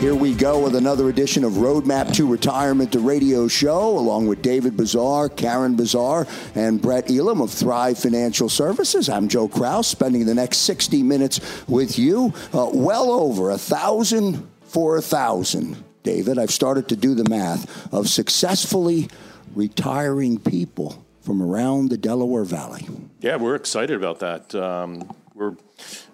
Here we go with another edition of Roadmap to Retirement, the radio show, along with David Bazaar, Karen Bazaar, and Brett Elam of Thrive Financial Services. I'm Joe Kraus, spending the next 60 minutes with you. Uh, well over a thousand for a thousand, David. I've started to do the math of successfully retiring people from around the Delaware Valley. Yeah, we're excited about that. Um, we're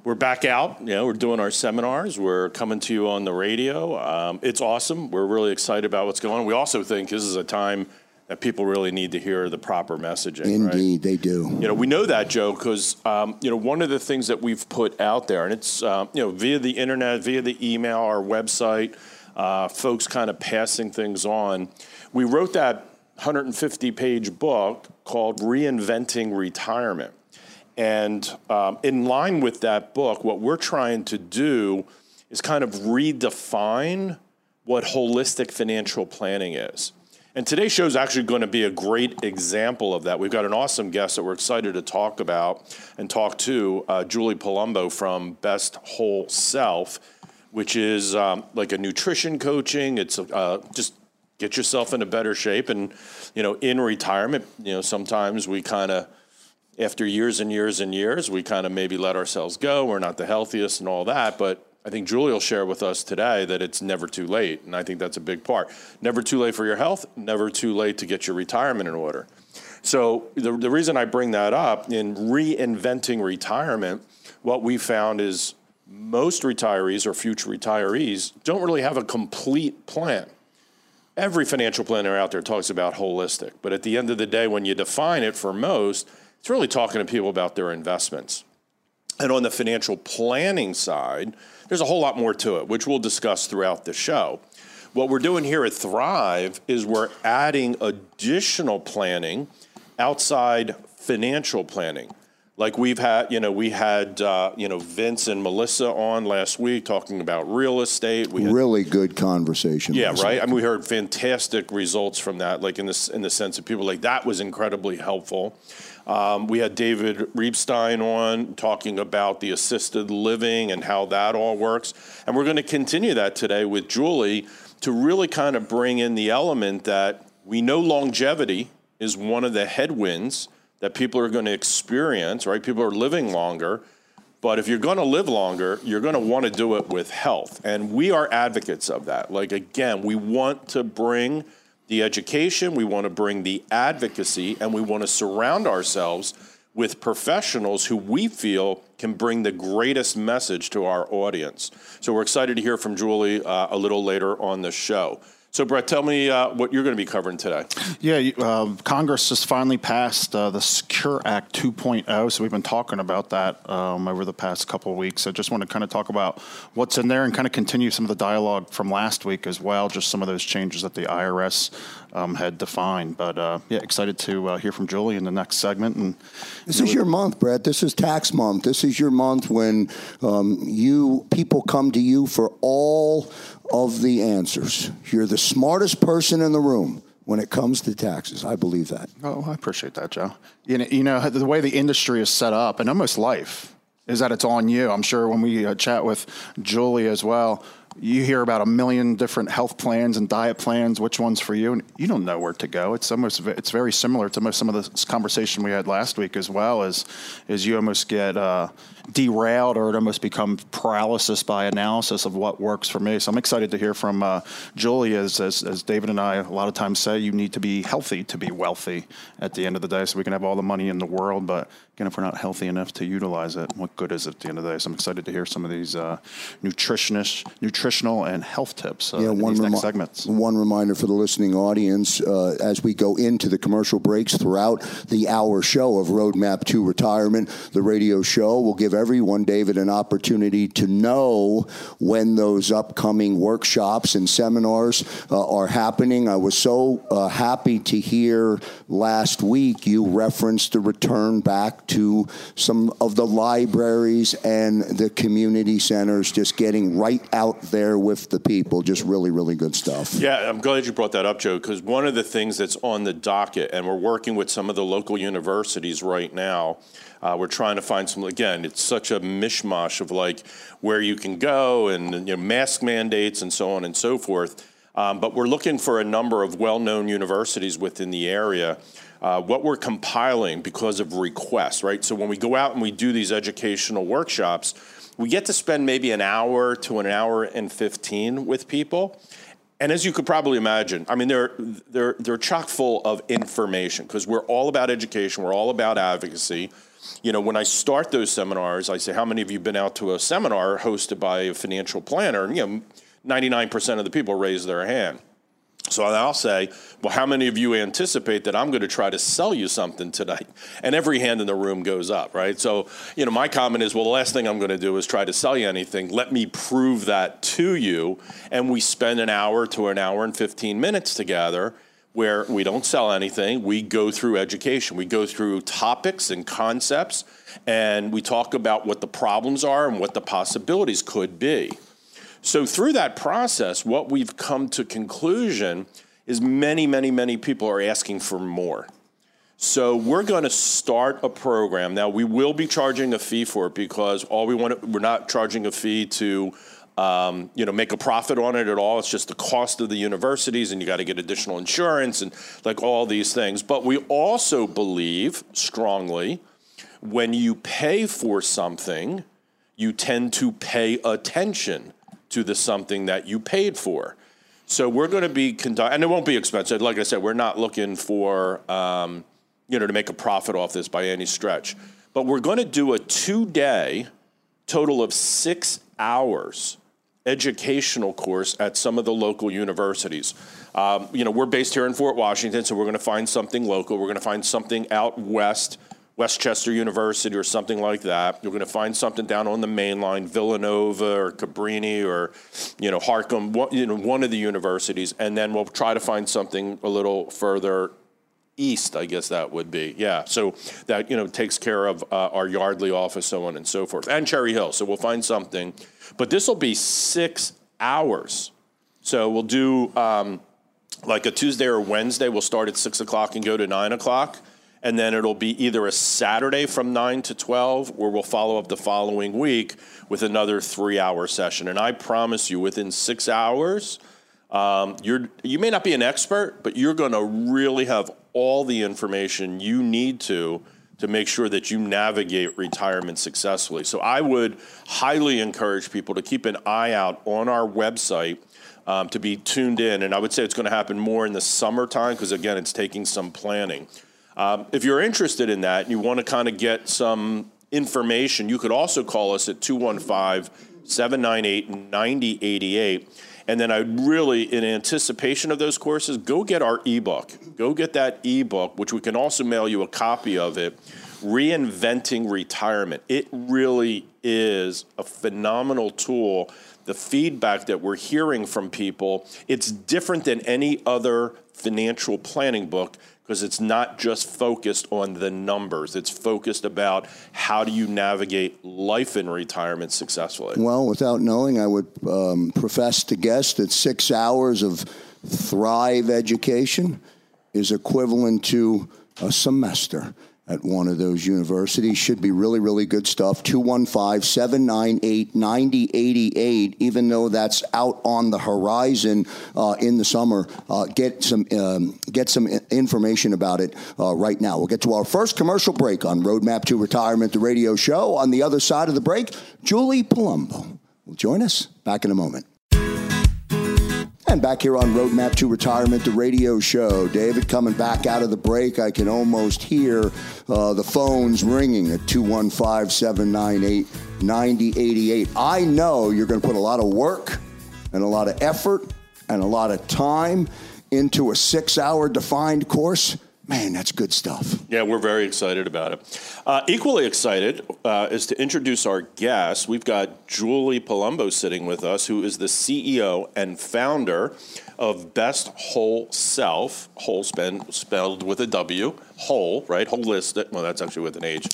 we're back out. You know, we're doing our seminars. We're coming to you on the radio. Um, it's awesome. We're really excited about what's going on. We also think this is a time that people really need to hear the proper messaging. Indeed, right? they do. You know, we know that, Joe, because um, you know one of the things that we've put out there, and it's um, you know via the internet, via the email, our website, uh, folks kind of passing things on. We wrote that 150 page book called Reinventing Retirement. And um, in line with that book, what we're trying to do is kind of redefine what holistic financial planning is. And today's show is actually going to be a great example of that. We've got an awesome guest that we're excited to talk about and talk to, uh, Julie Palumbo from Best Whole Self, which is um, like a nutrition coaching. It's uh, just get yourself in a better shape. And, you know, in retirement, you know, sometimes we kind of after years and years and years, we kind of maybe let ourselves go. We're not the healthiest and all that. But I think Julie will share with us today that it's never too late. And I think that's a big part. Never too late for your health, never too late to get your retirement in order. So the, the reason I bring that up in reinventing retirement, what we found is most retirees or future retirees don't really have a complete plan. Every financial planner out there talks about holistic, but at the end of the day, when you define it for most, it's really talking to people about their investments. And on the financial planning side, there's a whole lot more to it, which we'll discuss throughout the show. What we're doing here at Thrive is we're adding additional planning outside financial planning. Like we've had, you know, we had, uh, you know, Vince and Melissa on last week talking about real estate. We had, really good conversation. Yeah, right. I mean, we heard fantastic results from that. Like in this, in the sense of people like that was incredibly helpful. Um, we had David Reebstein on talking about the assisted living and how that all works, and we're going to continue that today with Julie to really kind of bring in the element that we know longevity is one of the headwinds that people are going to experience, right? People are living longer. But if you're going to live longer, you're going to want to do it with health. And we are advocates of that. Like, again, we want to bring the education, we want to bring the advocacy, and we want to surround ourselves with professionals who we feel can bring the greatest message to our audience. So we're excited to hear from Julie uh, a little later on the show. So, Brett, tell me uh, what you're going to be covering today. Yeah, uh, Congress has finally passed uh, the Secure Act 2.0. So, we've been talking about that um, over the past couple of weeks. I just want to kind of talk about what's in there and kind of continue some of the dialogue from last week as well, just some of those changes that the IRS um, had defined. But uh, yeah, excited to uh, hear from Julie in the next segment. And this is your month, Brett. This is tax month. This is your month when um, you people come to you for all of the answers. You're the smartest person in the room when it comes to taxes. I believe that. Oh, I appreciate that, Joe. You know, you know the way the industry is set up, and almost life is that it's on you. I'm sure when we uh, chat with Julie as well, you hear about a million different health plans and diet plans. Which one's for you? And you don't know where to go. It's almost it's very similar to some of the conversation we had last week as well. As is you almost get uh, derailed or it almost becomes paralysis by analysis of what works for me. So I'm excited to hear from uh, Julie. As, as as David and I a lot of times say, you need to be healthy to be wealthy. At the end of the day, so we can have all the money in the world, but again, if we're not healthy enough to utilize it, what good is it at the end of the day? So I'm excited to hear some of these uh, nutritionist, nutritional and health tips uh, yeah, in one these remi- next segments. One reminder for the listening audience uh, as we go into the commercial breaks throughout the hour show of Roadmap to Retirement, the radio show will give everyone, David, an opportunity to know when those upcoming workshops and seminars uh, are happening. I was so uh, happy to hear last week you referenced the return back to some of the libraries and the community centers, just getting right out there with the people. Just really, really good stuff. Yeah, I'm glad you brought that up, Joe, because one of the things that's on the docket, and we're working with some of the local universities right now. Uh, we're trying to find some. Again, it's such a mishmash of like where you can go and you know, mask mandates and so on and so forth. Um, but we're looking for a number of well-known universities within the area uh, what we're compiling because of requests, right? So when we go out and we do these educational workshops, we get to spend maybe an hour to an hour and 15 with people. And as you could probably imagine, I mean, they're, they're, they're chock full of information because we're all about education, we're all about advocacy. You know, when I start those seminars, I say, How many of you have been out to a seminar hosted by a financial planner? And, you know, 99% of the people raise their hand. So I'll say, well, how many of you anticipate that I'm going to try to sell you something tonight? And every hand in the room goes up, right? So, you know, my comment is, well, the last thing I'm going to do is try to sell you anything. Let me prove that to you. And we spend an hour to an hour and 15 minutes together where we don't sell anything. We go through education. We go through topics and concepts, and we talk about what the problems are and what the possibilities could be. So through that process, what we've come to conclusion is many, many, many people are asking for more. So we're going to start a program. Now we will be charging a fee for it because all we want to, we're not charging a fee to um, you know make a profit on it at all. It's just the cost of the universities, and you got to get additional insurance and like all these things. But we also believe strongly when you pay for something, you tend to pay attention to the something that you paid for. So we're going to be conduct, and it won't be expensive. Like I said, we're not looking for um, you know to make a profit off this by any stretch. But we're going to do a two-day, total of six hours educational course at some of the local universities. Um, you know, we're based here in Fort Washington, so we're going to find something local. We're going to find something out west Westchester University or something like that. You're going to find something down on the main line, Villanova or Cabrini or, you know, Harcum, one, you know, one of the universities, and then we'll try to find something a little further east, I guess that would be. Yeah, so that you know takes care of uh, our Yardley office, so on and so forth, and Cherry Hill. So we'll find something, but this will be six hours. So we'll do um, like a Tuesday or Wednesday. We'll start at six o'clock and go to nine o'clock and then it'll be either a Saturday from 9 to 12, or we'll follow up the following week with another three hour session. And I promise you, within six hours, um, you're, you may not be an expert, but you're going to really have all the information you need to to make sure that you navigate retirement successfully. So I would highly encourage people to keep an eye out on our website. Um, to be tuned in, and I would say it's going to happen more in the summertime because again, it's taking some planning. Um, if you're interested in that and you want to kind of get some information, you could also call us at 215 798 9088. And then I really, in anticipation of those courses, go get our ebook. Go get that ebook, which we can also mail you a copy of it. Reinventing Retirement. It really is a phenomenal tool. The feedback that we're hearing from people, it's different than any other financial planning book because it's not just focused on the numbers. It's focused about how do you navigate life in retirement successfully. Well, without knowing, I would um, profess to guess that six hours of Thrive education is equivalent to a semester. At one of those universities. Should be really, really good stuff. 215 798 9088, even though that's out on the horizon uh, in the summer. Uh, get some um, get some information about it uh, right now. We'll get to our first commercial break on Roadmap to Retirement, the radio show. On the other side of the break, Julie Palumbo will join us back in a moment. And back here on Roadmap to Retirement, the radio show. David, coming back out of the break, I can almost hear uh, the phones ringing at 215 798 9088. I know you're going to put a lot of work and a lot of effort and a lot of time into a six hour defined course. Man, that's good stuff. Yeah, we're very excited about it. Uh, equally excited uh, is to introduce our guest. We've got Julie Palumbo sitting with us, who is the CEO and founder of Best Whole Self, whole spelled, spelled with a W, whole, right? Holistic. Well, that's actually with an H.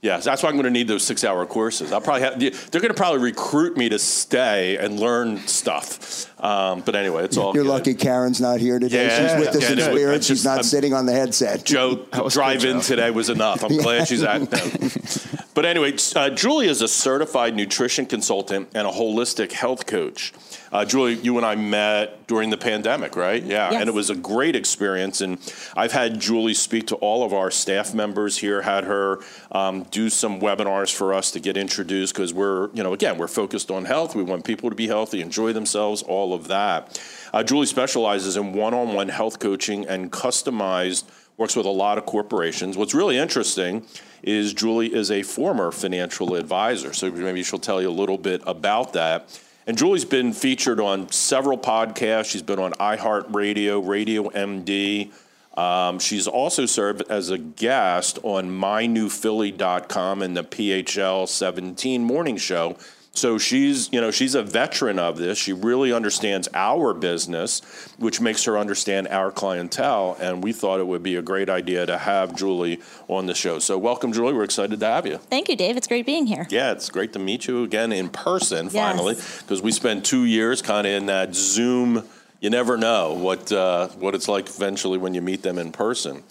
Yes, that's why I'm going to need those six-hour courses. I'll probably have, they're going to probably recruit me to stay and learn stuff. Um, but anyway, it's all. You're good. lucky Karen's not here today. Yeah, she's with us yeah, in no, spirit. just- She's not I'm- sitting on the headset. Joe drive in today was enough. I'm glad she's at. No. But anyway, uh, Julie is a certified nutrition consultant and a holistic health coach. Uh, Julie, you and I met during the pandemic, right? Yeah, Yes. and it was a great experience. And I've had Julie speak to all of our staff members here. Had her um, do some webinars for us to get introduced because we're, you know, again, we're focused on health. We want people to be healthy, enjoy themselves, all of that. Uh, Julie specializes in one-on-one health coaching and customized works with a lot of corporations. What's really interesting is Julie is a former financial advisor, so maybe she'll tell you a little bit about that. And Julie's been featured on several podcasts. She's been on iHeartRadio, Radio MD. Um, she's also served as a guest on mynewphilly.com and the PHL 17 morning show. So she's, you know, she's a veteran of this. She really understands our business, which makes her understand our clientele. And we thought it would be a great idea to have Julie on the show. So welcome, Julie. We're excited to have you. Thank you, Dave. It's great being here. Yeah, it's great to meet you again in person finally, because we spent two years kind of in that Zoom. You never know what uh, what it's like eventually when you meet them in person.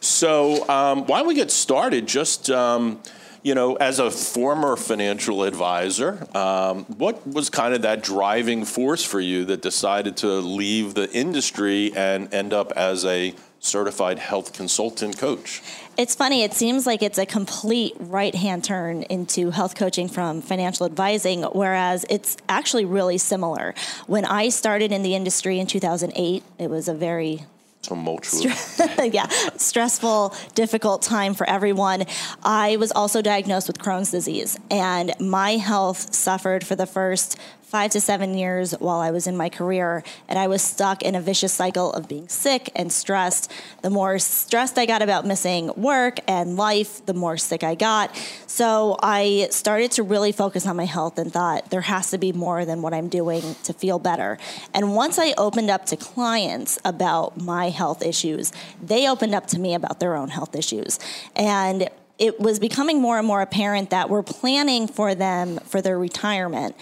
So um, why don't we get started? Just um, you know, as a former financial advisor, um, what was kind of that driving force for you that decided to leave the industry and end up as a certified health consultant coach? It's funny, it seems like it's a complete right hand turn into health coaching from financial advising, whereas it's actually really similar. When I started in the industry in 2008, it was a very Tumultuous. yeah, stressful, difficult time for everyone. I was also diagnosed with Crohn's disease, and my health suffered for the first five to seven years while I was in my career, and I was stuck in a vicious cycle of being sick and stressed. The more stressed I got about missing work and life, the more sick I got. So I started to really focus on my health and thought there has to be more than what I'm doing to feel better. And once I opened up to clients about my health issues, they opened up to me about their own health issues. And it was becoming more and more apparent that we're planning for them for their retirement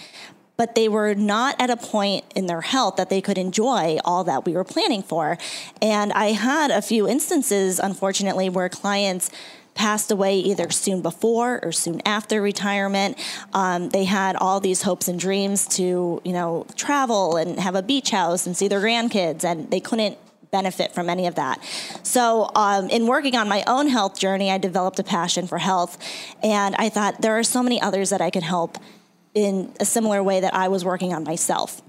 but they were not at a point in their health that they could enjoy all that we were planning for. And I had a few instances, unfortunately, where clients passed away either soon before or soon after retirement. Um, they had all these hopes and dreams to, you know, travel and have a beach house and see their grandkids, and they couldn't benefit from any of that. So, um, in working on my own health journey, I developed a passion for health, and I thought there are so many others that I could help in a similar way that I was working on myself.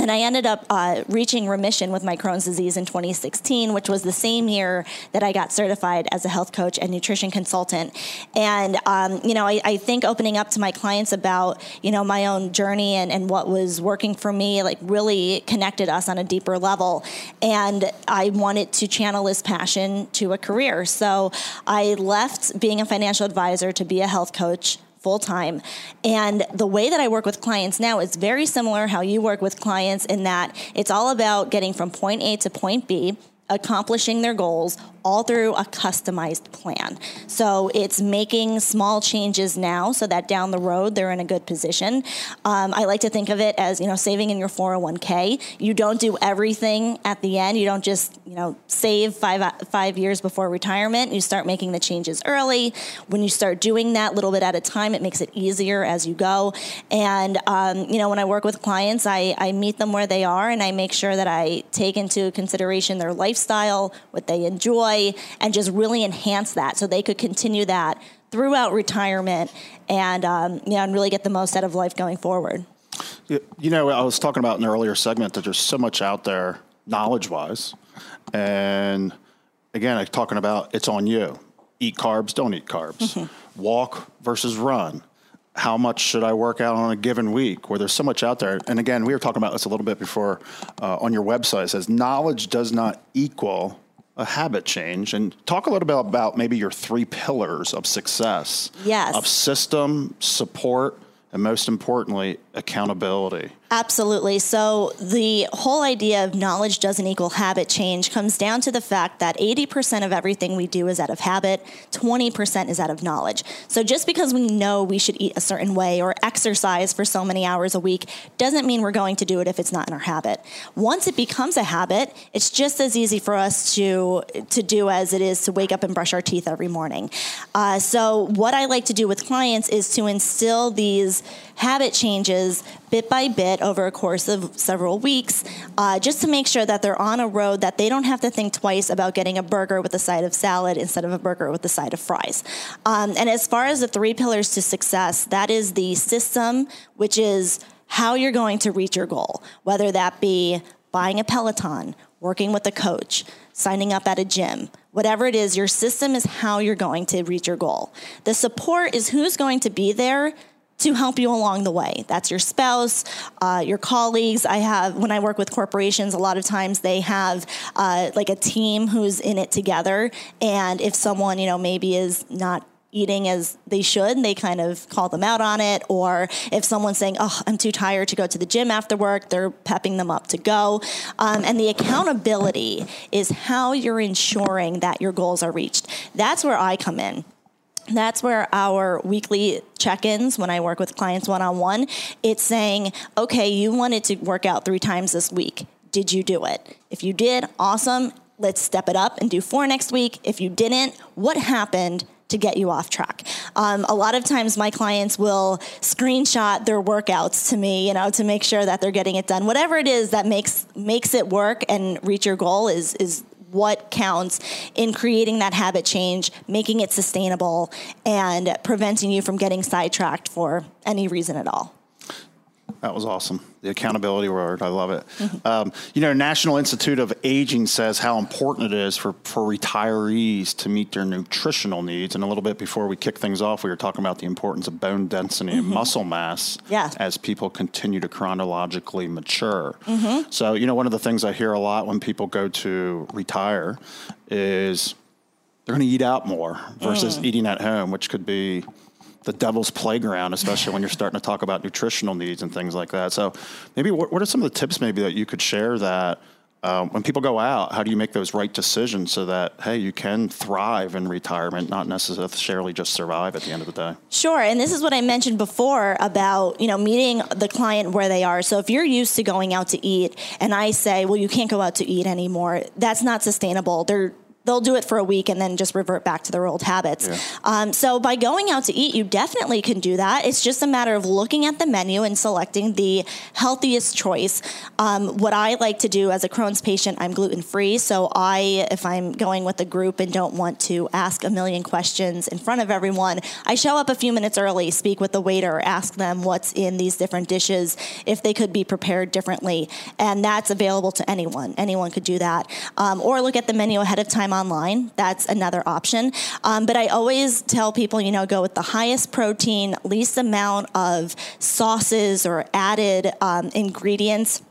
And I ended up uh, reaching remission with my Crohn's disease in 2016, which was the same year that I got certified as a health coach and nutrition consultant. And, um, you know, I, I think opening up to my clients about, you know, my own journey and, and what was working for me, like really connected us on a deeper level. And I wanted to channel this passion to a career. So I left being a financial advisor to be a health coach full time. And the way that I work with clients now is very similar how you work with clients in that it's all about getting from point A to point B. accomplishing their goals all through a customized plan. So it's making small changes now so that down the road they're in a good position. Um, I like to think of it as, you know, saving in your 401k. You don't do everything at the end. You don't just, you know, save five, five years before retirement. You start making the changes early. When you start doing that little bit at a time, it makes it easier as you go. And, um, you know, when I work with clients, I, I meet them where they are and I make sure that I take into consideration their lifestyle, what they enjoy, and just really enhance that so they could continue that throughout retirement and um, you know and really get the most out of life going forward. You know, I was talking about in the earlier segment that there's so much out there knowledge wise, and again, I'm talking about it's on you. Eat carbs, don't eat carbs. Mm-hmm. Walk versus run how much should I work out on a given week? Where there's so much out there. And again, we were talking about this a little bit before uh, on your website. It says knowledge does not equal a habit change and talk a little bit about maybe your three pillars of success. Yes. Of system, support, and most importantly, accountability. Absolutely. So, the whole idea of knowledge doesn't equal habit change comes down to the fact that 80% of everything we do is out of habit, 20% is out of knowledge. So, just because we know we should eat a certain way or exercise for so many hours a week doesn't mean we're going to do it if it's not in our habit. Once it becomes a habit, it's just as easy for us to, to do as it is to wake up and brush our teeth every morning. Uh, so, what I like to do with clients is to instill these habit changes bit by bit over a course of several weeks, uh, just to make sure that they're on a road that they don't have to think twice about getting a burger with a side of salad instead of a burger with a side of fries. Um, and as far as the three pillars to success, that is the system, which is how you're going to reach your goal, whether that be buying a Peloton, working with a coach, signing up at a gym, whatever it is, your system is how you're going to reach your goal. The support is who's going to be there to help you along the way. That's your spouse, uh, your colleagues. I have, when I work with corporations, a lot of times they have uh, like a team who's in it together. And if someone, you know, maybe is not eating as they should, they kind of call them out on it. Or if someone's saying, Oh, I'm too tired to go to the gym after work, they're pepping them up to go. Um, and the accountability is how you're ensuring that your goals are reached. That's where I come in that's where our weekly check-ins when i work with clients one-on-one it's saying okay you wanted to work out three times this week did you do it if you did awesome let's step it up and do four next week if you didn't what happened to get you off track. Um, a lot of times, my clients will screenshot their workouts to me, you know, to make sure that they're getting it done. Whatever it is that makes makes it work and reach your goal is is what counts in creating that habit change, making it sustainable, and preventing you from getting sidetracked for any reason at all. That was awesome. The accountability word, I love it. Mm-hmm. Um, you know, National Institute of Aging says how important it is for, for retirees to meet their nutritional needs. And a little bit before we kick things off, we were talking about the importance of bone density mm-hmm. and muscle mass yeah. as people continue to chronologically mature. Mm-hmm. So, you know, one of the things I hear a lot when people go to retire is they're going to eat out more versus mm. eating at home, which could be the devil's playground, especially when you're starting to talk about nutritional needs and things like that. So, maybe what, what are some of the tips maybe that you could share that um, when people go out, how do you make those right decisions so that hey, you can thrive in retirement, not necessarily just survive at the end of the day? Sure, and this is what I mentioned before about you know meeting the client where they are. So if you're used to going out to eat, and I say, well, you can't go out to eat anymore, that's not sustainable. They're they'll do it for a week and then just revert back to their old habits. Yeah. Um, so by going out to eat, you definitely can do that. It's just a matter of looking at the menu and selecting the healthiest choice. Um, what I like to do as a Crohn's patient, I'm gluten free. So I, if I'm going with a group and don't want to ask a million questions in front of everyone, I show up a few minutes early, speak with the waiter, ask them what's in these different dishes, if they could be prepared differently, and that's available to anyone. Anyone could do that, um, or look at the menu ahead of time online. That's another option. Um, but I always tell people, you know, go with the highest protein, least amount of sauces or added um, ingredients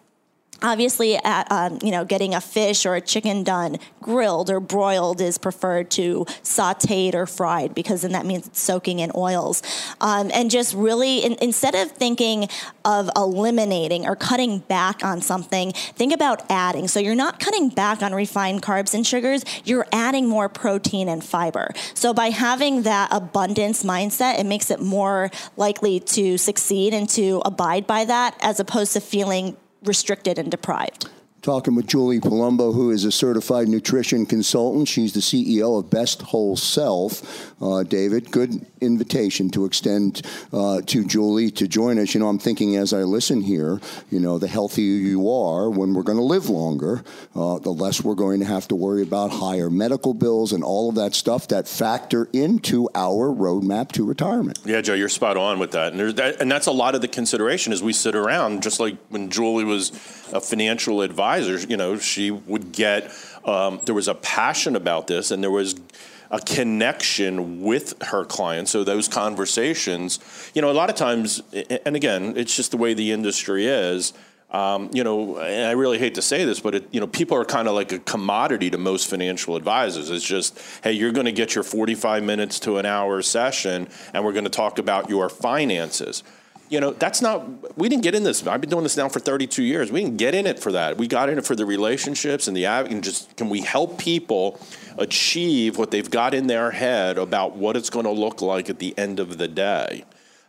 Obviously, at, um, you know, getting a fish or a chicken done grilled or broiled is preferred to sautéed or fried because then that means it's soaking in oils. Um, and just really, in, instead of thinking of eliminating or cutting back on something, think about adding. So you're not cutting back on refined carbs and sugars, you're adding more protein and fiber. So by having that abundance mindset, it makes it more likely to succeed and to abide by that as opposed to feeling restricted and deprived talking with Julie Palumbo, who is a certified nutrition consultant. She's the CEO of Best Whole Self. Uh, David, good invitation to extend uh, to Julie to join us. You know, I'm thinking as I listen here, you know, the healthier you are when we're going to live longer, uh, the less we're going to have to worry about higher medical bills and all of that stuff that factor into our roadmap to retirement. Yeah, Joe, you're spot on with that. And, that, and that's a lot of the consideration as we sit around, just like when Julie was a financial advisor, you know, she would get, um, there was a passion about this and there was a connection with her clients. So those conversations, you know, a lot of times, and again, it's just the way the industry is. Um, you know, and I really hate to say this, but it, you know, people are kind of like a commodity to most financial advisors. It's just, hey, you're going to get your 45 minutes to an hour session, and we're going to talk about your finances you know, that's not, we didn't get in this. I've been doing this now for 32 years. We didn't get in it for that. We got in it for the relationships and the, and just, can we help people achieve what they've got in their head about what it's going to look like at the end of the day?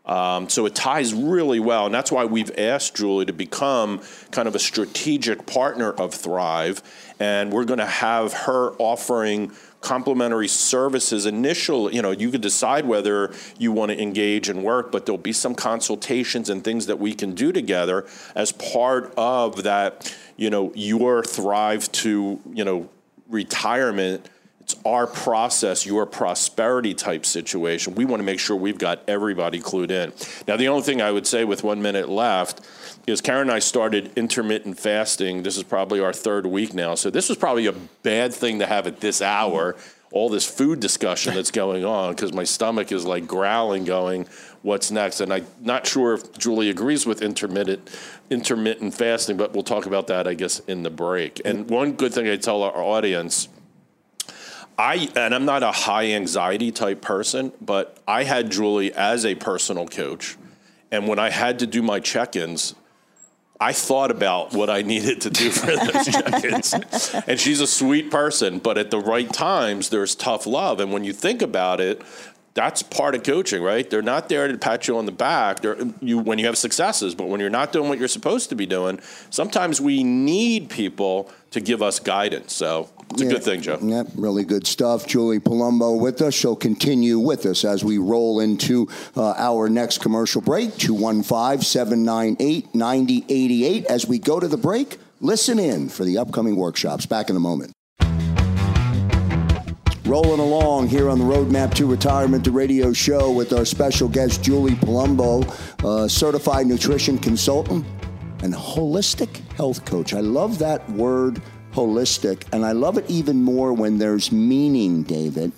Um, so it ties really well, and that's why we've asked Julie to become kind of a strategic partner of Thrive, and we're going to have her offering complementary services initial you know you could decide whether you want to engage and work but there'll be some consultations and things that we can do together as part of that you know your thrive to you know retirement it's our process, your prosperity type situation. We want to make sure we've got everybody clued in. Now, the only thing I would say with one minute left is Karen and I started intermittent fasting. This is probably our third week now. So, this was probably a bad thing to have at this hour. All this food discussion that's going on because my stomach is like growling, going, "What's next?" And I'm not sure if Julie agrees with intermittent intermittent fasting, but we'll talk about that, I guess, in the break. And one good thing I tell our audience I and I'm not a high anxiety type person, but I had Julie as a personal coach, and when I had to do my check-ins, I thought about what I needed to do for those check-ins. and she's a sweet person, but at the right times, there's tough love. And when you think about it, that's part of coaching, right? They're not there to pat you on the back. They're, you when you have successes, but when you're not doing what you're supposed to be doing, sometimes we need people to give us guidance. So it's yeah, a good thing, Joe. Yeah, really good stuff. Julie Palumbo with us. She'll continue with us as we roll into uh, our next commercial break. 215 798 9088. As we go to the break, listen in for the upcoming workshops. Back in a moment. Rolling along here on the Roadmap to Retirement, the radio show with our special guest, Julie Palumbo, uh, certified nutrition consultant and holistic health coach. I love that word, holistic, and I love it even more when there's meaning, David,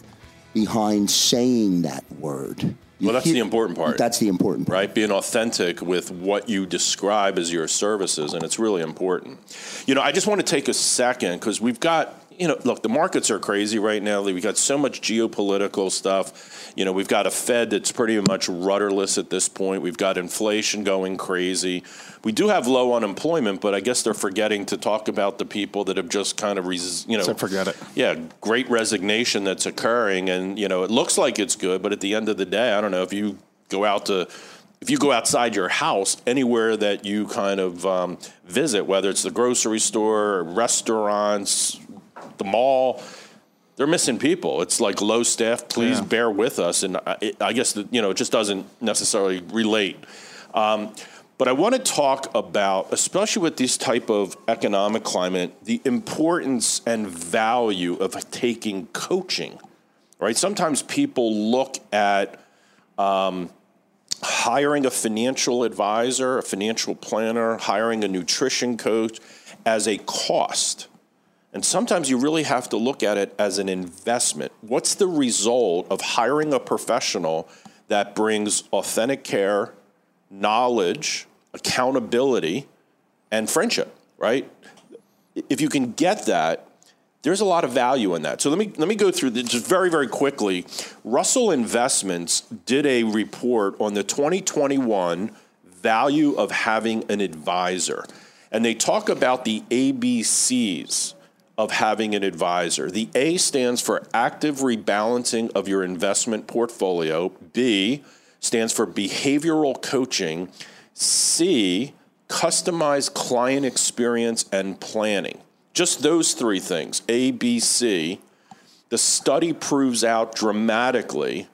behind saying that word. You well, that's the important part. That's the important part. Right? Being authentic with what you describe as your services, and it's really important. You know, I just want to take a second because we've got you know, look, the markets are crazy right now. We've got so much geopolitical stuff. You know, we've got a Fed that's pretty much rudderless at this point. We've got inflation going crazy. We do have low unemployment, but I guess they're forgetting to talk about the people that have just kind of, res- you know, so forget it. Yeah, great resignation that's occurring, and you know, it looks like it's good, but at the end of the day, I don't know if you go out to if you go outside your house, anywhere that you kind of um, visit, whether it's the grocery store, restaurants, the mall, they're missing people. It's like low staff. Please yeah. bear with us. And I, I guess that, you know it just doesn't necessarily relate. Um, but I want to talk about, especially with this type of economic climate, the importance and value of taking coaching. Right? Sometimes people look at um, hiring a financial advisor, a financial planner, hiring a nutrition coach as a cost. And sometimes you really have to look at it as an investment. What's the result of hiring a professional that brings authentic care, knowledge, accountability, and friendship? right? If you can get that, there's a lot of value in that. So let me let me go through this just very very quickly. Russell Investments did a report on the 2021 value of having an advisor, and they talk about the ABCs of having an advisor. The A stands for active rebalancing of your investment portfolio. B stands for behavioral coaching. C customized client experience and planning. Just those three things, A, B, C. The study proves out dramatically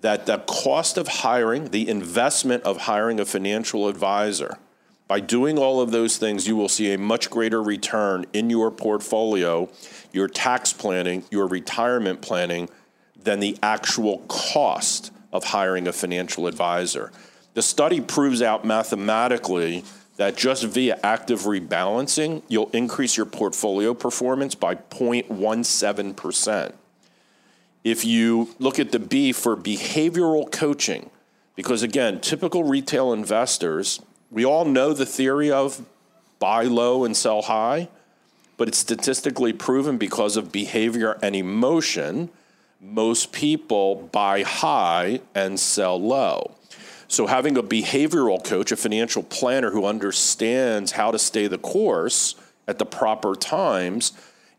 that the cost of hiring, the investment of hiring a financial advisor, by doing all of those things, you will see a much greater return in your portfolio, your tax planning, your retirement planning, than the actual cost of hiring a financial advisor. The study proves out mathematically that just via active rebalancing, you'll increase your portfolio performance by 0.17%. If you look at the B for behavioral coaching, because again, typical retail investors, we all know the theory of buy low and sell high, but it's statistically proven because of behavior and emotion, most people buy high and sell low. So, having a behavioral coach, a financial planner who understands how to stay the course at the proper times,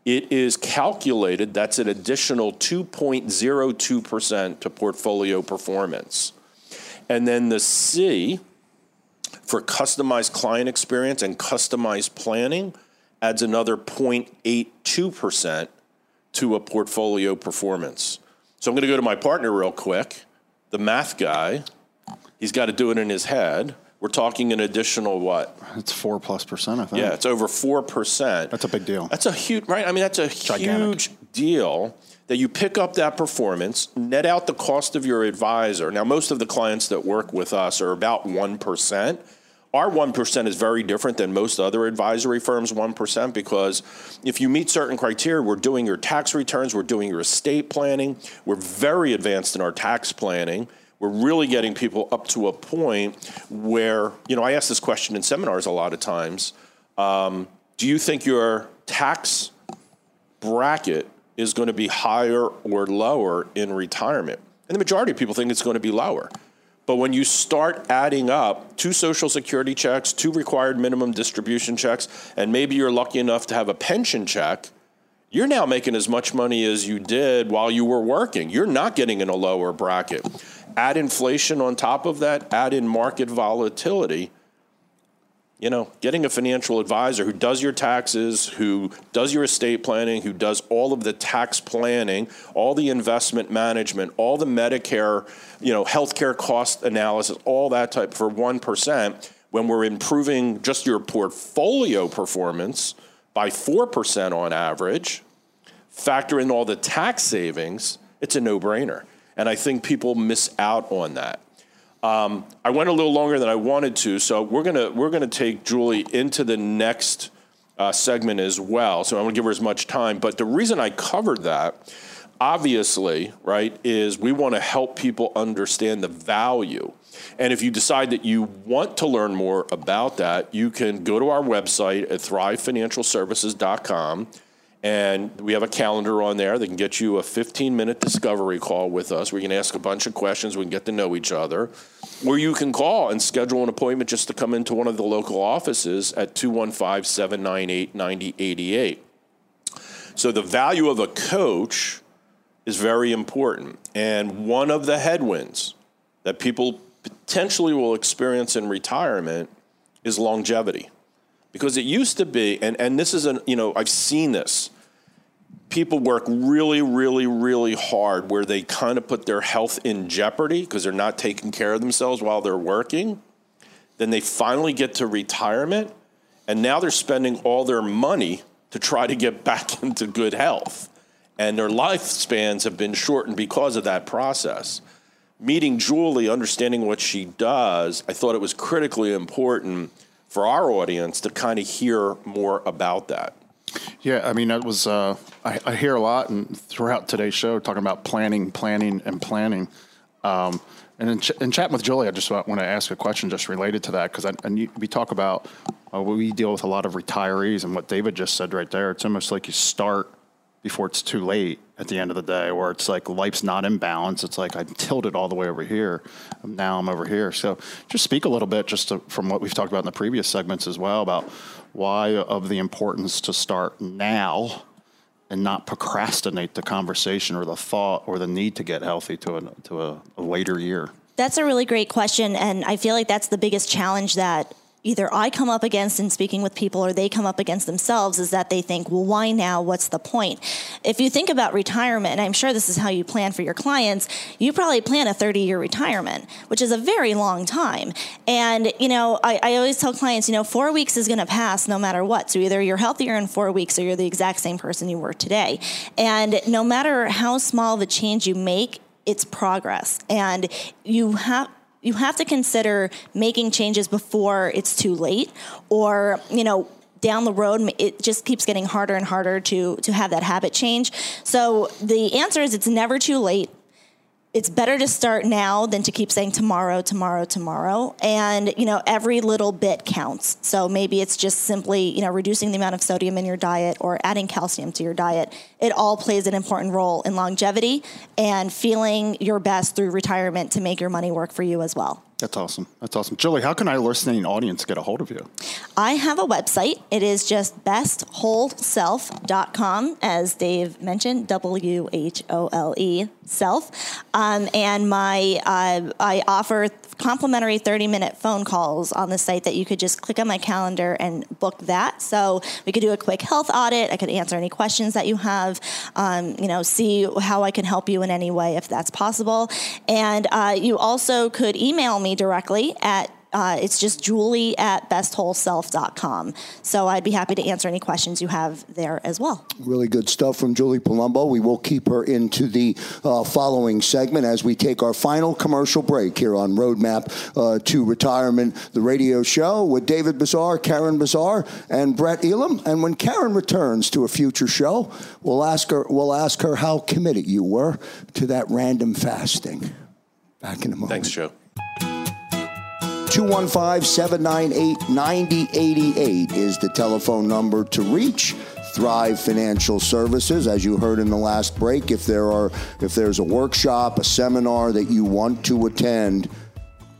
it is calculated that's an additional 2.02% to portfolio performance. And then the C for customized client experience and customized planning adds another 0.82% to a portfolio performance. So I'm going to go to my partner real quick, the math guy. He's got to do it in his head. We're talking an additional what? It's four plus percent, I think. Yeah, it's over four percent. That's a big deal. That's a huge, right? I mean, that's a Gigantic. huge deal that you pick up that performance, net out the cost of your advisor. Now, most of the clients that work with us are about one percent. Our 1% is very different than most other advisory firms' 1% because if you meet certain criteria, we're doing your tax returns, we're doing your estate planning, we're very advanced in our tax planning. We're really getting people up to a point where, you know, I ask this question in seminars a lot of times. Um, do you think your tax bracket is going to be higher or lower in retirement? And the majority of people think it's going to be lower. But when you start adding up two social security checks, two required minimum distribution checks, and maybe you're lucky enough to have a pension check, you're now making as much money as you did while you were working. You're not getting in a lower bracket. Add inflation on top of that, add in market volatility. You know, getting a financial advisor who does your taxes, who does your estate planning, who does all of the tax planning, all the investment management, all the Medicare, you know, healthcare cost analysis, all that type for 1%, when we're improving just your portfolio performance by 4% on average, factor in all the tax savings, it's a no brainer. And I think people miss out on that. Um, I went a little longer than I wanted to, so we're gonna we're gonna take Julie into the next uh, segment as well. So I'm gonna give her as much time. But the reason I covered that, obviously, right, is we want to help people understand the value. And if you decide that you want to learn more about that, you can go to our website at thrivefinancialservices.com and we have a calendar on there that can get you a 15 minute discovery call with us you can ask a bunch of questions. We can get to know each other. Or you can call and schedule an appointment just to come into one of the local offices at 215 798 9088. So the value of a coach is very important. And one of the headwinds that people potentially will experience in retirement is longevity because it used to be and, and this is an you know i've seen this. People work really really really hard where they kind of put their health in jeopardy because they're not taking care of themselves while they're working. Then they finally get to retirement and now they're spending all their money to try to get back into good health. And their lifespans have been shortened because of that process. Meeting julie understanding what she does i thought it was critically important for our audience to kind of hear more about that. Yeah, I mean that was uh, I, I, hear a lot and throughout today's show talking about planning, planning, and planning. Um, and in, ch- in chatting with Julie, I just want to ask a question just related to that because we talk about uh, we deal with a lot of retirees, and what David just said right there, it's almost like you start before it's too late at the end of the day, where it's like life's not in balance. It's like I'm tilted all the way over here. Now I'm over here. So just speak a little bit, just to, from what we've talked about in the previous segments as well, about why of the importance to start now and not procrastinate the conversation or the thought or the need to get healthy to a, to a, a later year. That's a really great question, and I feel like that's the biggest challenge that either I come up against in speaking with people or they come up against themselves is that they think, well, why now? What's the point? If you think about retirement, and I'm sure this is how you plan for your clients, you probably plan a 30 year retirement, which is a very long time. And, you know, I, I always tell clients, you know, four weeks is going to pass no matter what. So either you're healthier in four weeks or you're the exact same person you were today. And no matter how small the change you make, it's progress. And you have, you have to consider making changes before it's too late or you know down the road it just keeps getting harder and harder to to have that habit change. So the answer is it's never too late it's better to start now than to keep saying tomorrow, tomorrow, tomorrow. And, you know, every little bit counts. So maybe it's just simply, you know, reducing the amount of sodium in your diet or adding calcium to your diet. It all plays an important role in longevity and feeling your best through retirement to make your money work for you as well. That's awesome. That's awesome. Julie, how can our listening audience get a hold of you? I have a website. It is just bestwholeself.com, as Dave mentioned, W H O L E self. Um, and my uh, I offer complimentary 30 minute phone calls on the site that you could just click on my calendar and book that. So we could do a quick health audit. I could answer any questions that you have, um, you know, see how I can help you in any way if that's possible. And uh, you also could email me directly at uh, it's just julie at bestwholeself.com. So I'd be happy to answer any questions you have there as well. Really good stuff from Julie Palumbo. We will keep her into the uh, following segment as we take our final commercial break here on Roadmap uh, to Retirement, the radio show with David Bazaar, Karen Bazaar, and Brett Elam. And when Karen returns to a future show, we'll ask her, we'll ask her how committed you were to that random fasting. Back in a moment. Thanks, Joe. 215 798 9088 is the telephone number to reach. Thrive Financial Services. As you heard in the last break, if there are if there's a workshop, a seminar that you want to attend,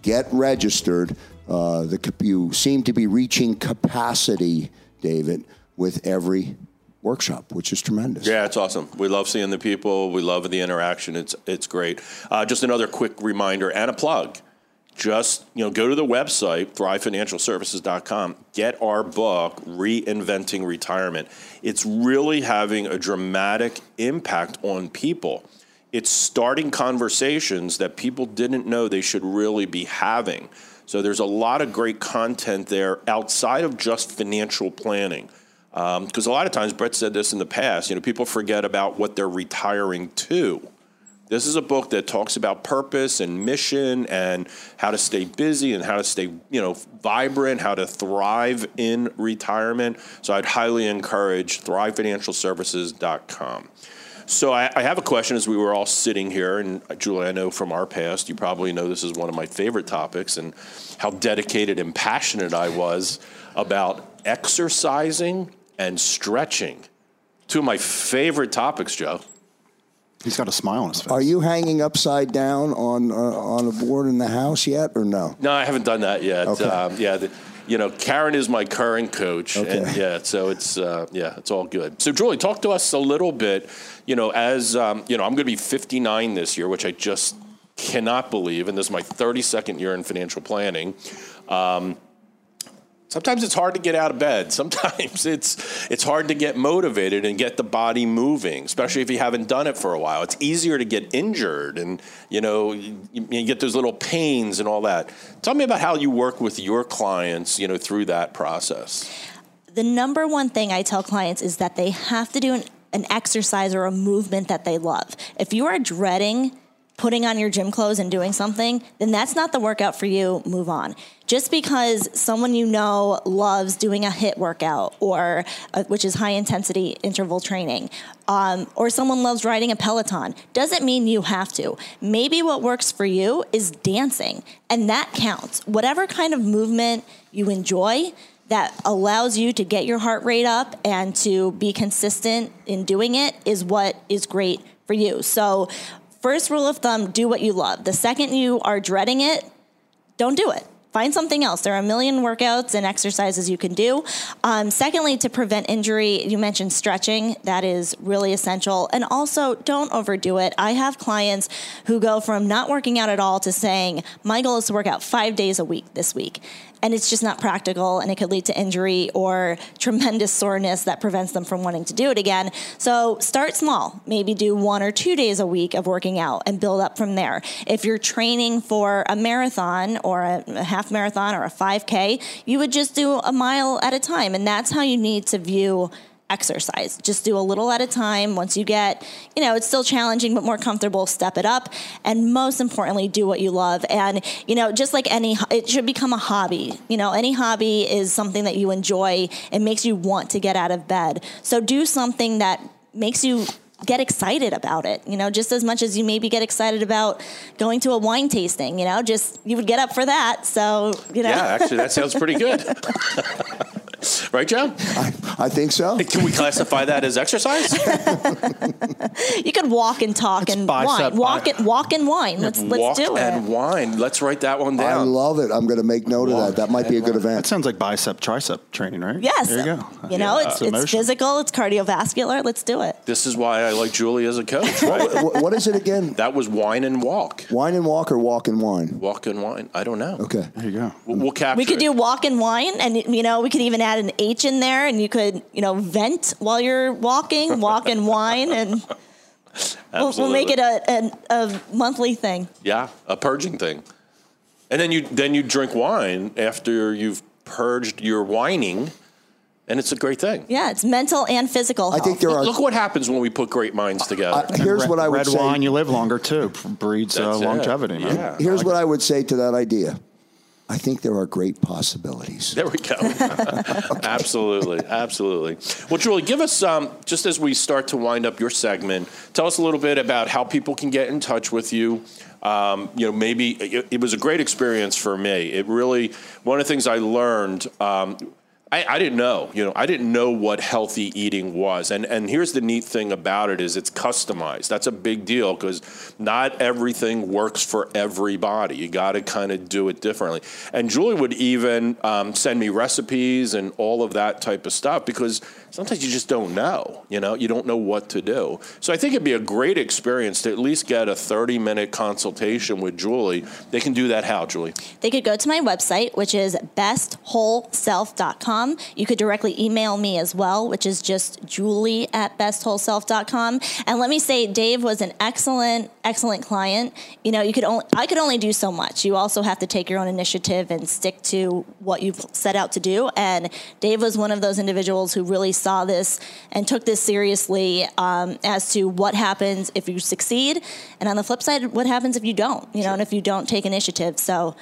get registered. Uh, the, you seem to be reaching capacity, David, with every workshop, which is tremendous. Yeah, it's awesome. We love seeing the people. We love the interaction. It's it's great. Uh, just another quick reminder and a plug just you know go to the website thrivefinancialservices.com get our book reinventing retirement. It's really having a dramatic impact on people. It's starting conversations that people didn't know they should really be having. So there's a lot of great content there outside of just financial planning. Because um, a lot of times brett said this in the past you know people forget about what they're retiring to this is a book that talks about purpose and mission and how to stay busy and how to stay, you know, vibrant, how to thrive in retirement. So I'd highly encourage thrivefinancialservices.com. So I, I, have a question as we were all sitting here, and Julie, I know from our past, you probably know this is one of my favorite topics, and how dedicated and passionate I was about exercising and stretching. Two of my favorite topics, Joe. He's got a smile on his face. Are you hanging upside down on uh, on a board in the house yet, or no? No, I haven't done that yet. Okay. Um, yeah, the, you know, Karen is my current coach, okay. and yeah, so it's uh, yeah, it's all good. So, Julie, talk to us a little bit. You know, as um, you know, I'm going to be 59 this year, which I just cannot believe, and this is my 32nd year in financial planning. Um, Sometimes it's hard to get out of bed. Sometimes it's it's hard to get motivated and get the body moving, especially if you haven't done it for a while. It's easier to get injured and you know you, you get those little pains and all that. Tell me about how you work with your clients, you know, through that process. The number one thing I tell clients is that they have to do an, an exercise or a movement that they love. If you are dreading putting on your gym clothes and doing something, then that's not the workout for you. Move on. Just because someone you know loves doing a HIIT workout or uh, which is high intensity interval training, um, or someone loves riding a Peloton, doesn't mean you have to. Maybe what works for you is dancing, and that counts. Whatever kind of movement you enjoy, that allows you to get your heart rate up and to be consistent in doing it is what is great for you. So, first rule of thumb do what you love. The second you are dreading it, don't do it find something else. There are a million workouts and exercises you can do. Um, secondly, to prevent injury, you mentioned stretching. That is really essential. And also, don't overdo it. I have clients who go from not working out at all to saying, my goal is to work out five days a week this week and it's just not practical and it could lead to injury or tremendous soreness that prevents them from wanting to do it again. So start small. Maybe do one or two days a week of working out and build up from there. If you're training for a marathon or a half marathon or a 5K, you would just do a mile at a time. And that's how you need to view exercise. Just do a little at a time. Once you get, you know, it's still challenging but more comfortable, step it up. And most importantly, do what you love. And, you know, just like any, it should become a hobby. You know, any hobby is something that you enjoy and makes you want to get out of bed. So do something that makes you get excited about it, you know, just as much as you maybe get excited about going to a wine tasting, you know, just you would get up for that. So, you know. Yeah, actually, that sounds pretty good. right, Joe? I, I, think so. Can we classify that as exercise? you could walk and talk it's and wine. Walk and walk and wine. Let's walk let's do it. Walk and wine. Let's write that one down. I love it. I'm going to make note walk of that. That might be a good event. That sounds like bicep tricep training, right? Yes. There you go. You know, yeah. it's, it's physical. It's cardiovascular. Let's do it. This is why I like Julie as a coach. Right? what, what is it again? That was wine and walk. Wine and walk or walk and wine? Walk and wine. I don't know. Okay. There you go. We'll, we'll capture. We could it. do walk and wine, and you know, we could even add an H in there, and you could, you know, vent while you're walking, walk and wine, and we'll, we'll, make it a, a, a monthly thing. Yeah, a purging thing. And then you then you drink wine after you've purged your whining and it's a great thing. Yeah, it's mental and physical. Health. I think there are. Look what happens when we put great minds together. Uh, here's red, what I would red say. Red wine, you live longer too. Breeds uh, longevity. Yeah. Here's like what it. I would say to that idea. I think there are great possibilities. There we go. absolutely, absolutely. Well, Julie, give us um, just as we start to wind up your segment. Tell us a little bit about how people can get in touch with you. Um, you know, maybe it, it, was a great experience for me. It really one of the things I learned. Um, I, I, didn't know, you know, I didn't know what healthy eating was. And and here's the neat thing about it is it's customized. That's a big deal because not everything works for everybody. You got to kind of do it differently. And Julie would even um, send me recipes and all of that type of stuff because sometimes you just don't know, you know, you don't know what to do. So I think it'd be a great experience to at least get a 30 minute consultation with Julie. They can do that how, Julie? They could go to my website, which is bestwholeself.com you could directly email me as well, which is just julie at bestwholeself.com. And let me say, Dave was an excellent, excellent client. You know, you could only, I could only do so much. You also have to take your own initiative and stick to what you've set out to do. And Dave was one of those individuals who really saw this and took this seriously um, as to what happens if you succeed. And on the flip side, what happens if you don't, you know, and if you don't take initiative. So,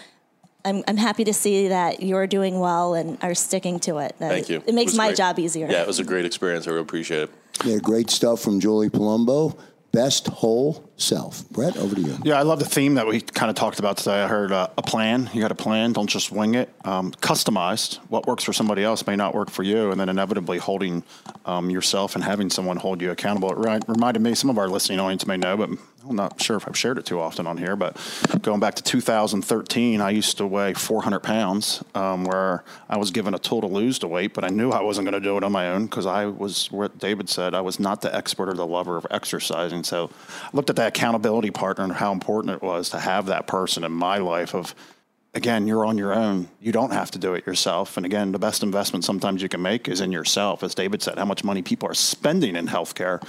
I'm, I'm happy to see that you're doing well and are sticking to it. Thank you. It makes it my great. job easier. Yeah, it was a great experience. I really appreciate it. Yeah, great stuff from Julie Palumbo. Best whole self. Brett, over to you. Yeah, I love the theme that we kind of talked about today. I heard uh, a plan. You got a plan. Don't just wing it. Um, customized. What works for somebody else may not work for you. And then inevitably holding um, yourself and having someone hold you accountable. It reminded me, some of our listening audience may know, but I'm not sure if I've shared it too often on here, but going back to 2013, I used to weigh 400 pounds, um, where I was given a tool to lose the weight, but I knew I wasn't going to do it on my own because I was, what David said, I was not the expert or the lover of exercising. So I looked at that accountability partner and how important it was to have that person in my life of, again, you're on your own. You don't have to do it yourself. And again, the best investment sometimes you can make is in yourself. As David said, how much money people are spending in healthcare,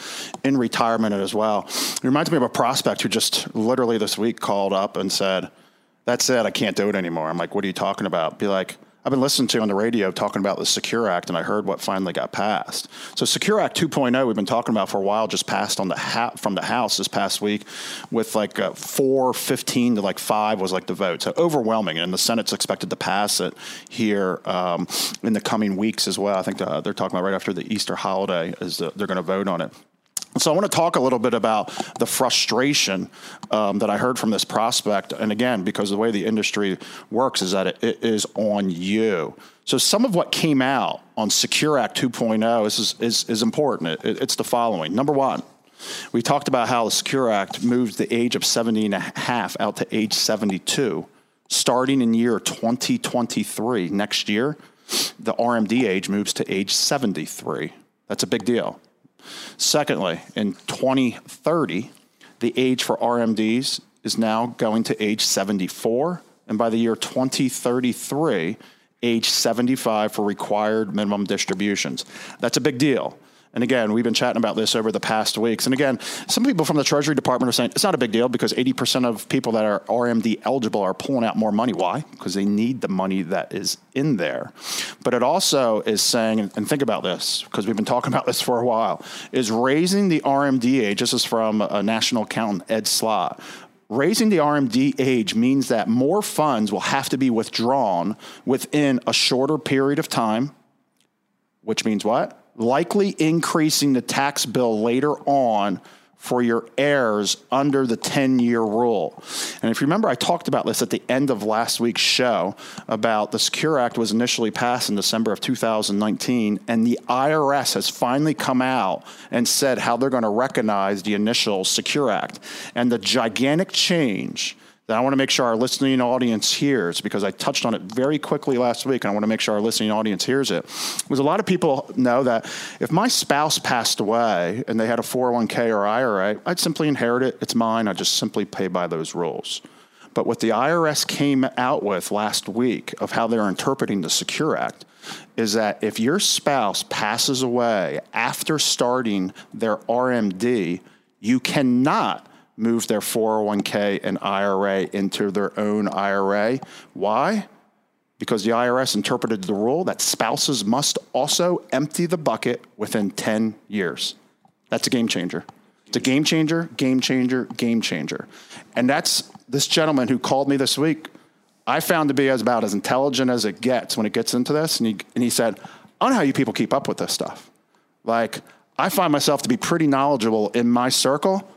in retirement as well. It reminds me of a prospect who just literally this week called up and said, That's it, I can't do it anymore. I'm like, What are you talking about? Be like, I've been listening to on the radio talking about the Secure Act, and I heard what finally got passed. So Secure Act 2.0, we've been talking about for a while, just passed on the ha- from the House this past week, with like uh, four, 15 to like five was like the vote. So overwhelming, and the Senate's expected to pass it here um, in the coming weeks as well. I think uh, they're talking about right after the Easter holiday is the, they're going to vote on it. So I want to talk a little bit about the frustration um, that I heard from this prospect. And again, because the way the industry works is that it, it is on you. So some of what came out on Secure Act 2.0 is, is, is important. It, it's the following. Number one, we talked about how the Secure Act moves the age of 70 and a half out to age 72. Starting in year 2023, next year, the RMD age moves to age 73. That's a big deal. Secondly, in 2030, the age for RMDs is now going to age 74. And by the year 2033, age 75 for required minimum distributions. That's a big deal. And again, we've been chatting about this over the past weeks. And again, some people from the Treasury Department are saying it's not a big deal because 80% of people that are RMD eligible are pulling out more money. Why? Because they need the money that is in there. But it also is saying, and think about this, because we've been talking about this for a while, is raising the RMD age. This is from a national accountant, Ed Slott. Raising the RMD age means that more funds will have to be withdrawn within a shorter period of time, which means what? Likely increasing the tax bill later on for your heirs under the 10 year rule. And if you remember, I talked about this at the end of last week's show about the Secure Act was initially passed in December of 2019, and the IRS has finally come out and said how they're going to recognize the initial Secure Act. And the gigantic change that I want to make sure our listening audience hears because I touched on it very quickly last week and I want to make sure our listening audience hears it. Because a lot of people know that if my spouse passed away and they had a 401k or IRA, I'd simply inherit it. It's mine. I just simply pay by those rules. But what the IRS came out with last week of how they're interpreting the Secure Act is that if your spouse passes away after starting their RMD, you cannot move their 401k and IRA into their own IRA. Why? Because the IRS interpreted the rule that spouses must also empty the bucket within 10 years. That's a game changer. It's a game changer, game changer, game changer. And that's this gentleman who called me this week. I found to be as about as intelligent as it gets when it gets into this. And he, and he said, I don't know how you people keep up with this stuff. Like, I find myself to be pretty knowledgeable in my circle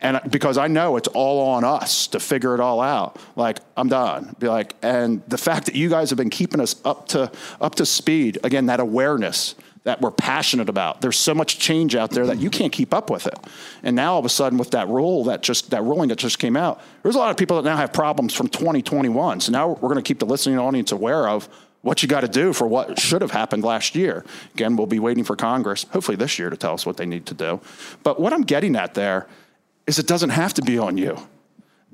and because I know it's all on us to figure it all out. Like I'm done. Be like, and the fact that you guys have been keeping us up to up to speed again, that awareness that we're passionate about. There's so much change out there that you can't keep up with it. And now all of a sudden, with that rule that just that ruling that just came out, there's a lot of people that now have problems from 2021. So now we're going to keep the listening audience aware of what you got to do for what should have happened last year. Again, we'll be waiting for Congress, hopefully this year, to tell us what they need to do. But what I'm getting at there is it doesn't have to be on you.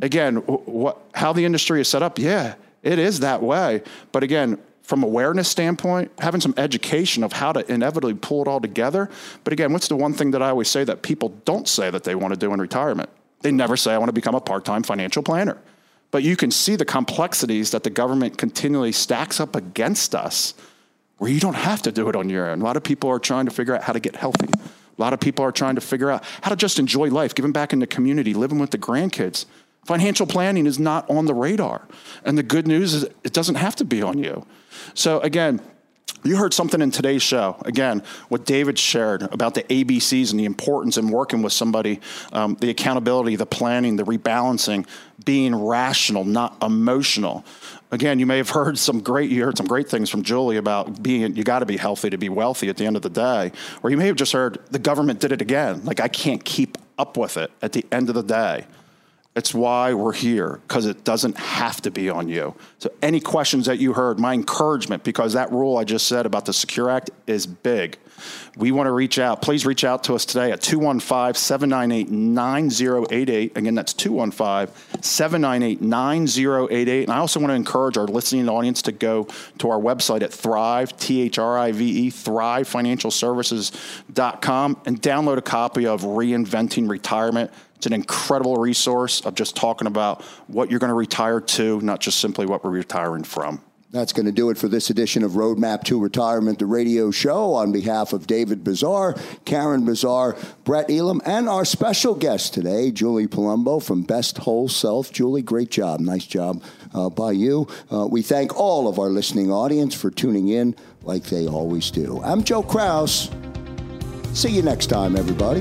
Again, what, how the industry is set up, yeah, it is that way. But again, from awareness standpoint, having some education of how to inevitably pull it all together. But again, what's the one thing that I always say that people don't say that they want to do in retirement? They never say, I want to become a part time financial planner. But you can see the complexities that the government continually stacks up against us where you don't have to do it on your own. A lot of people are trying to figure out how to get healthy. A lot of people are trying to figure out how to just enjoy life, giving back in the community, living with the grandkids. Financial planning is not on the radar. And the good news is it doesn't have to be on you. So, again, you heard something in today's show. Again, what David shared about the ABCs and the importance in working with somebody, um, the accountability, the planning, the rebalancing, being rational, not emotional again, you may have heard some great, you heard some great things from Julie about being, you got to be healthy to be wealthy at the end of the day. Or you may have just heard the government did it again. Like I can't keep up with it at the end of the day. It's why we're here, because it doesn't have to be on you. So, any questions that you heard, my encouragement, because that rule I just said about the Secure Act is big. We want to reach out. Please reach out to us today at 215 798 9088. Again, that's 215 798 9088. And I also want to encourage our listening audience to go to our website at Thrive, T H R I V E, thrivefinancialservices.com, and download a copy of Reinventing Retirement. It's an incredible resource of just talking about what you're going to retire to, not just simply what we're retiring from. That's going to do it for this edition of Roadmap to Retirement, the radio show. On behalf of David Bazaar, Karen Bazaar, Brett Elam, and our special guest today, Julie Palumbo from Best Whole Self. Julie, great job. Nice job uh, by you. Uh, we thank all of our listening audience for tuning in like they always do. I'm Joe Kraus. See you next time, everybody.